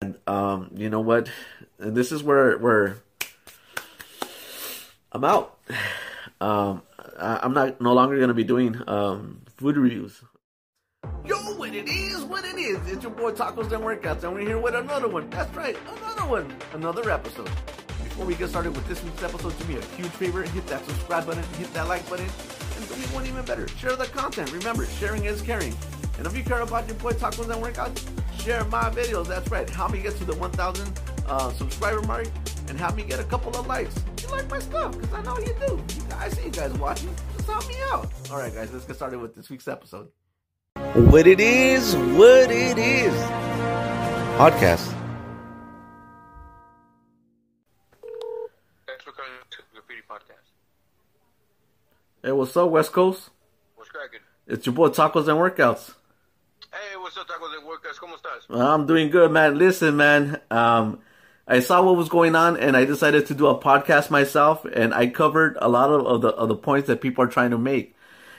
And um, you know what? And this is where where I'm out. Um, I, I'm not no longer gonna be doing um food reviews. Yo, what it is, what it is. It's your boy Tacos and Workouts, and we're here with another one. That's right, another one, another episode. Before we get started with this week's episode, do me a huge favor, hit that subscribe button, hit that like button, and do me one even better, share the content. Remember, sharing is caring. And if you care about your boy Tacos and Workouts, share my videos. That's right, help me get to the 1,000 uh, subscriber mark, and help me get a couple of likes. You like my stuff, because I know you do. You guys, I see you guys watching. Just help me out. All right, guys, let's get started with this week's episode. What it is, what it is. Podcast. Thanks for coming to the Graffiti Podcast. Hey, what's up, West Coast? What's cracking? It's your boy Tacos and Workouts. What's up, Workers? ¿Cómo estás? I'm doing good, man. Listen, man. Um, I saw what was going on, and I decided to do a podcast myself, and I covered a lot of, of the of the points that people are trying to make.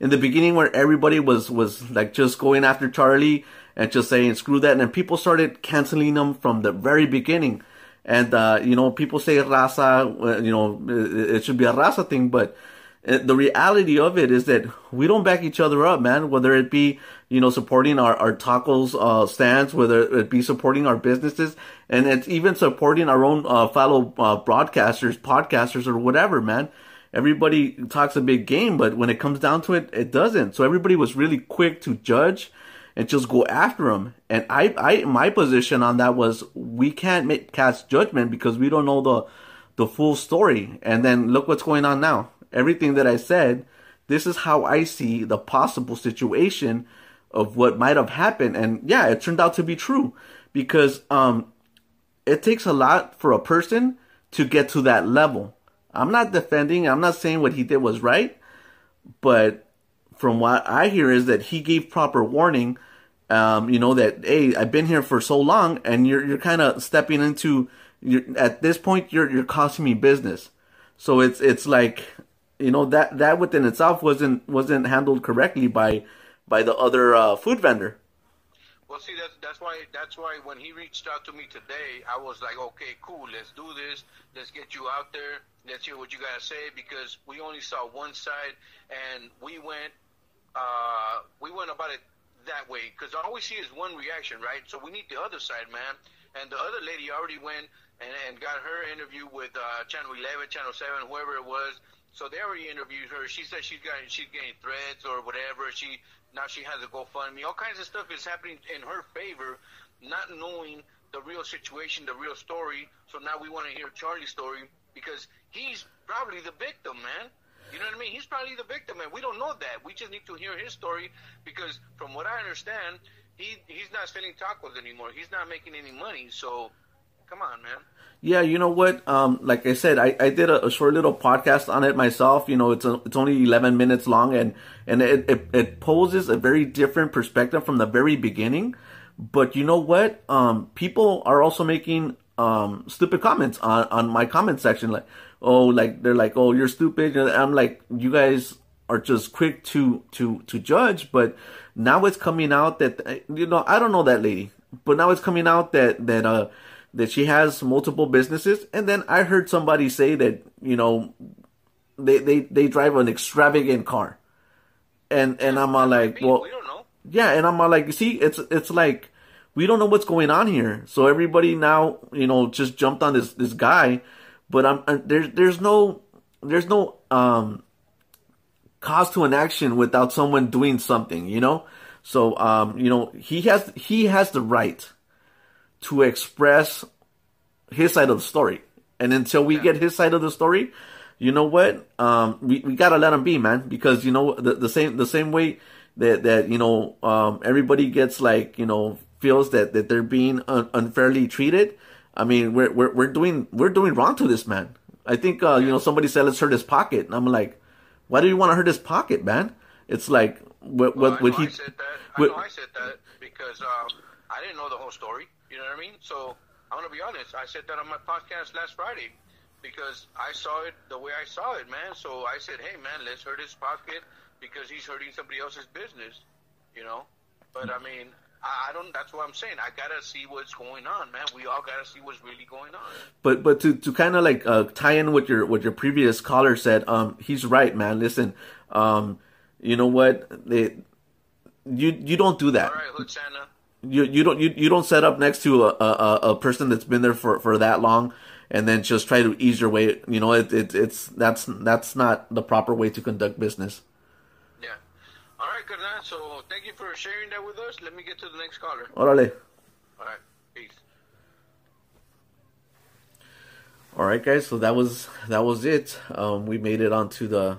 In the beginning, where everybody was was like just going after Charlie and just saying screw that, and then people started canceling them from the very beginning. And uh, you know, people say raza, uh, you know, it, it should be a raza thing, but the reality of it is that we don't back each other up, man. Whether it be, you know, supporting our, our tacos, uh, stands, whether it be supporting our businesses, and it's even supporting our own, uh, fellow, uh, broadcasters, podcasters, or whatever, man. Everybody talks a big game, but when it comes down to it, it doesn't. So everybody was really quick to judge and just go after him. And I, I, my position on that was we can't make cast judgment because we don't know the, the full story. And then look what's going on now. Everything that I said, this is how I see the possible situation of what might have happened. And yeah, it turned out to be true because, um, it takes a lot for a person to get to that level. I'm not defending, I'm not saying what he did was right, but from what I hear is that he gave proper warning. Um, you know that hey, I've been here for so long, and you're you're kind of stepping into. At this point, you're you're costing me business. So it's it's like you know that that within itself wasn't wasn't handled correctly by by the other uh, food vendor. Well, see, that's that's why that's why when he reached out to me today, I was like, okay, cool, let's do this. Let's get you out there. Let's hear what you gotta say because we only saw one side, and we went uh, we went about it that way because all we see is one reaction, right? So we need the other side, man. And the other lady already went and, and got her interview with uh, Channel 11, Channel 7, whoever it was. So they already interviewed her. She said she's got she's getting threats or whatever. She now she has a GoFundMe. All kinds of stuff is happening in her favor, not knowing the real situation, the real story. So now we want to hear Charlie's story because he's probably the victim, man. You know what I mean? He's probably the victim, and we don't know that. We just need to hear his story because, from what I understand, he he's not selling tacos anymore. He's not making any money. So, come on, man. Yeah, you know what? Um, like I said, I, I did a, a, short little podcast on it myself. You know, it's a, it's only eleven minutes long, and and it, it, it poses a very different perspective from the very beginning. But you know what? Um, people are also making um stupid comments on on my comment section, like oh, like they're like oh you're stupid. And I'm like you guys are just quick to to to judge, but now it's coming out that you know I don't know that lady, but now it's coming out that that uh that she has multiple businesses. And then I heard somebody say that, you know, they, they, they drive an extravagant car. And, and I'm all like, well, we yeah. And I'm all like, see, it's, it's like, we don't know what's going on here. So everybody now, you know, just jumped on this, this guy, but I'm, uh, there's, there's no, there's no, um, cause to an action without someone doing something, you know? So, um, you know, he has, he has the right to express his side of the story. And until we yeah. get his side of the story, you know what? Um, we, we gotta let him be, man, because you know, the, the same, the same way that, that, you know, um, everybody gets like, you know, feels that, that they're being un- unfairly treated. I mean, we're, we're, we're doing, we're doing wrong to this man. I think, uh, you know, somebody said, let's hurt his pocket. And I'm like, why do you want to hurt his pocket, man? It's like, what, well, what, what he, I said that. I know I said that because, um, I didn't know the whole story. You know what I mean? So I'm gonna be honest. I said that on my podcast last Friday because I saw it the way I saw it, man. So I said, hey, man, let's hurt his pocket because he's hurting somebody else's business. You know? But I mean, I, don't. That's what I'm saying. I gotta see what's going on, man. We all gotta see what's really going on. But but to, to kind of like uh, tie in what your what your previous caller said, um, he's right, man. Listen, um, you know what? They, you you don't do that. All right, Hood Santa. You you don't you, you don't set up next to a, a, a person that's been there for, for that long and then just try to ease your way. You know, it, it it's that's that's not the proper way to conduct business. Yeah. All right, good night. So thank you for sharing that with us. Let me get to the next caller. Orale. All right, peace. All right, guys. So that was that was it. Um, we made it onto the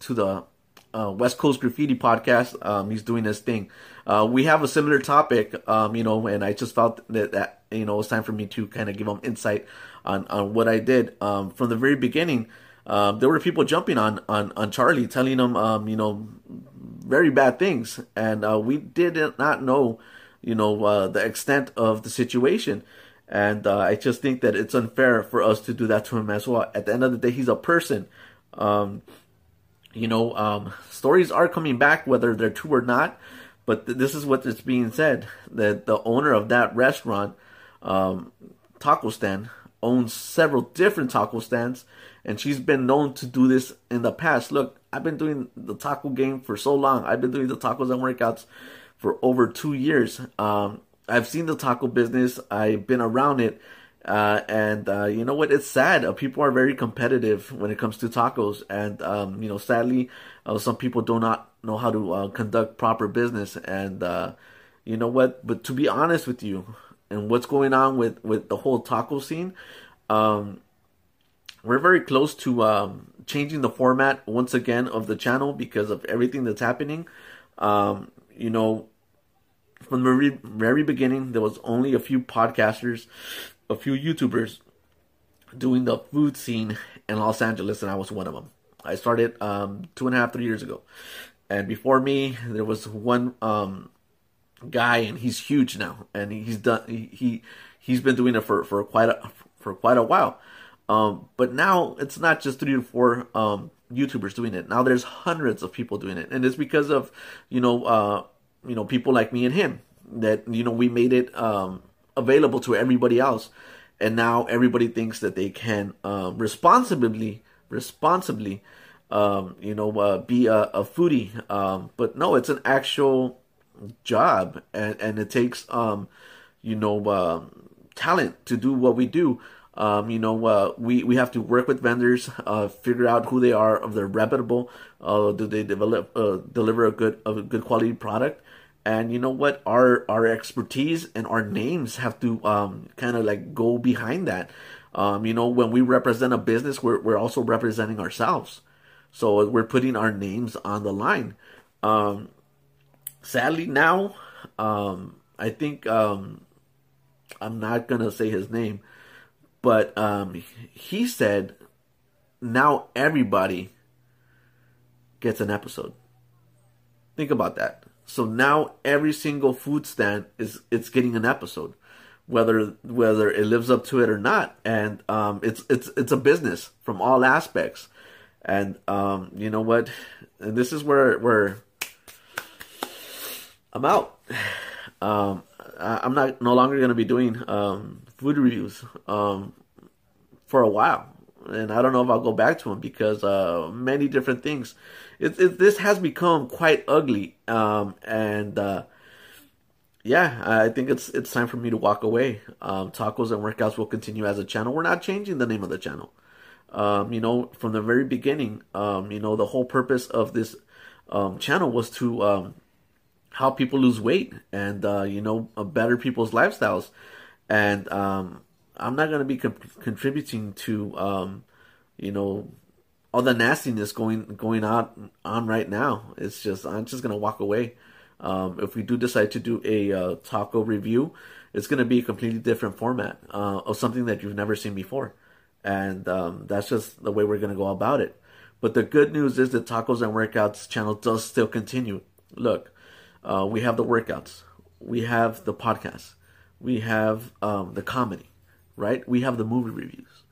to the uh, West Coast Graffiti podcast. Um, he's doing this thing. Uh, we have a similar topic, um, you know, and I just felt that, that you know it was time for me to kind of give them insight on, on what I did um, from the very beginning. Um, there were people jumping on, on, on Charlie, telling him, um, you know, very bad things, and uh, we did not know, you know, uh, the extent of the situation. And uh, I just think that it's unfair for us to do that to him as well. At the end of the day, he's a person. Um, you know, um, stories are coming back, whether they're true or not. But th- this is what is being said that the owner of that restaurant, um, taco stand, owns several different taco stands, and she's been known to do this in the past. Look, I've been doing the taco game for so long. I've been doing the tacos and workouts for over two years. Um, I've seen the taco business. I've been around it. Uh, and uh, you know what? It's sad. Uh, people are very competitive when it comes to tacos, and um, you know, sadly, uh, some people do not know how to uh, conduct proper business. And uh, you know what? But to be honest with you, and what's going on with with the whole taco scene, um, we're very close to um, changing the format once again of the channel because of everything that's happening. Um, you know, from the very, very beginning, there was only a few podcasters, a few YouTubers doing the food scene in Los Angeles, and I was one of them. I started um, two and a half, three years ago, and before me, there was one um, guy, and he's huge now, and he's done he, he he's been doing it for for quite a for quite a while. Um, but now it's not just three to four um, YouTubers doing it. Now there's hundreds of people doing it, and it's because of you know uh, you know people like me and him that you know we made it um, available to everybody else, and now everybody thinks that they can uh, responsibly responsibly um, you know uh, be a, a foodie, um, but no, it's an actual job, and and it takes um, you know uh, talent to do what we do. Um, you know, uh, we, we have to work with vendors, uh, figure out who they are, if they're reputable, uh, do they develop, uh, deliver a good, a good quality product, and you know what? Our our expertise and our names have to um, kind of like go behind that. Um, you know when we represent a business we're, we're also representing ourselves. So we're putting our names on the line. Um, sadly now um, i think um, i'm not gonna say his name but um, he said now everybody gets an episode. Think about that so now every single food stand is it's getting an episode, whether whether it lives up to it or not. And um, it's it's it's a business from all aspects. And um, you know what? And this is where where I'm out. Um, I, am not no longer going to be doing um, food reviews um, for a while, and I don't know if I'll go back to them because uh, many different things it, it, this has become quite ugly. Um, and uh, yeah, I think it's it's time for me to walk away. Um, tacos and workouts will continue as a channel. We're not changing the name of the channel. Um, you know, from the very beginning, um, you know, the whole purpose of this um, channel was to um, help people lose weight and uh, you know better people's lifestyles. And um, I'm not going to be co- contributing to um, you know all the nastiness going going on on right now. It's just I'm just gonna walk away. Um, if we do decide to do a uh, taco review, it's gonna be a completely different format uh, of something that you've never seen before, and um, that's just the way we're gonna go about it. But the good news is the tacos and workouts channel does still continue. Look, uh, we have the workouts, we have the podcast, we have um, the comedy, right? We have the movie reviews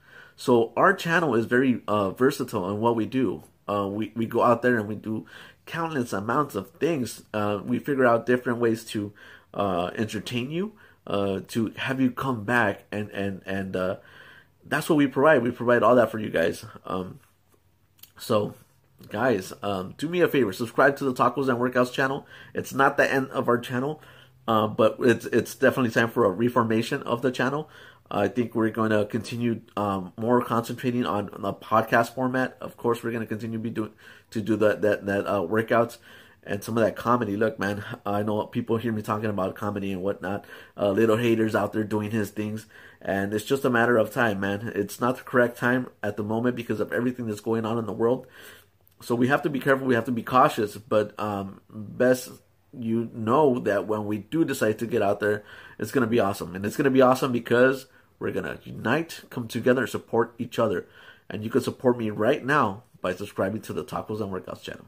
so our channel is very uh, versatile in what we do. Uh, we we go out there and we do countless amounts of things. Uh, we figure out different ways to uh, entertain you, uh, to have you come back, and and and uh, that's what we provide. We provide all that for you guys. Um, so, guys, um, do me a favor: subscribe to the Tacos and Workouts channel. It's not the end of our channel, uh, but it's it's definitely time for a reformation of the channel. I think we're going to continue um, more concentrating on the podcast format. Of course, we're going to continue be doing to do that that that uh, workouts and some of that comedy. Look, man, I know people hear me talking about comedy and whatnot. Uh, little haters out there doing his things, and it's just a matter of time, man. It's not the correct time at the moment because of everything that's going on in the world. So we have to be careful. We have to be cautious, but um, best you know that when we do decide to get out there, it's going to be awesome, and it's going to be awesome because we're going to unite, come together, support each other. And you can support me right now by subscribing to the Tacos and Workouts channel.